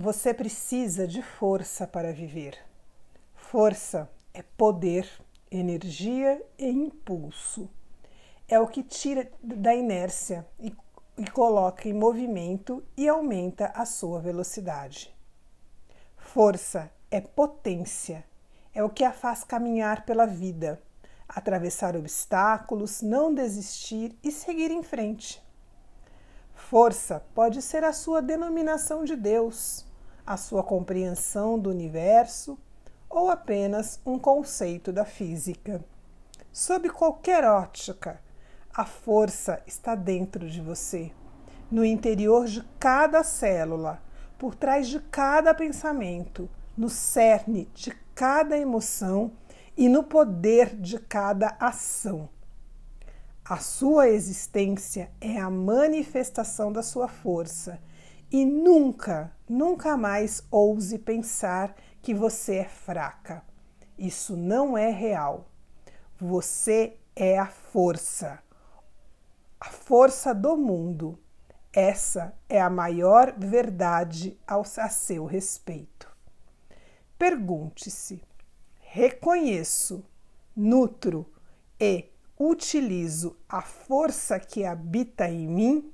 Você precisa de força para viver. Força é poder, energia e impulso. É o que tira da inércia e, e coloca em movimento e aumenta a sua velocidade. Força é potência, é o que a faz caminhar pela vida, atravessar obstáculos, não desistir e seguir em frente. Força pode ser a sua denominação de Deus a sua compreensão do universo ou apenas um conceito da física. Sob qualquer ótica, a força está dentro de você, no interior de cada célula, por trás de cada pensamento, no cerne de cada emoção e no poder de cada ação. A sua existência é a manifestação da sua força e nunca, nunca mais ouse pensar que você é fraca. Isso não é real. Você é a força, a força do mundo. Essa é a maior verdade ao, a seu respeito. Pergunte-se: reconheço, nutro e utilizo a força que habita em mim?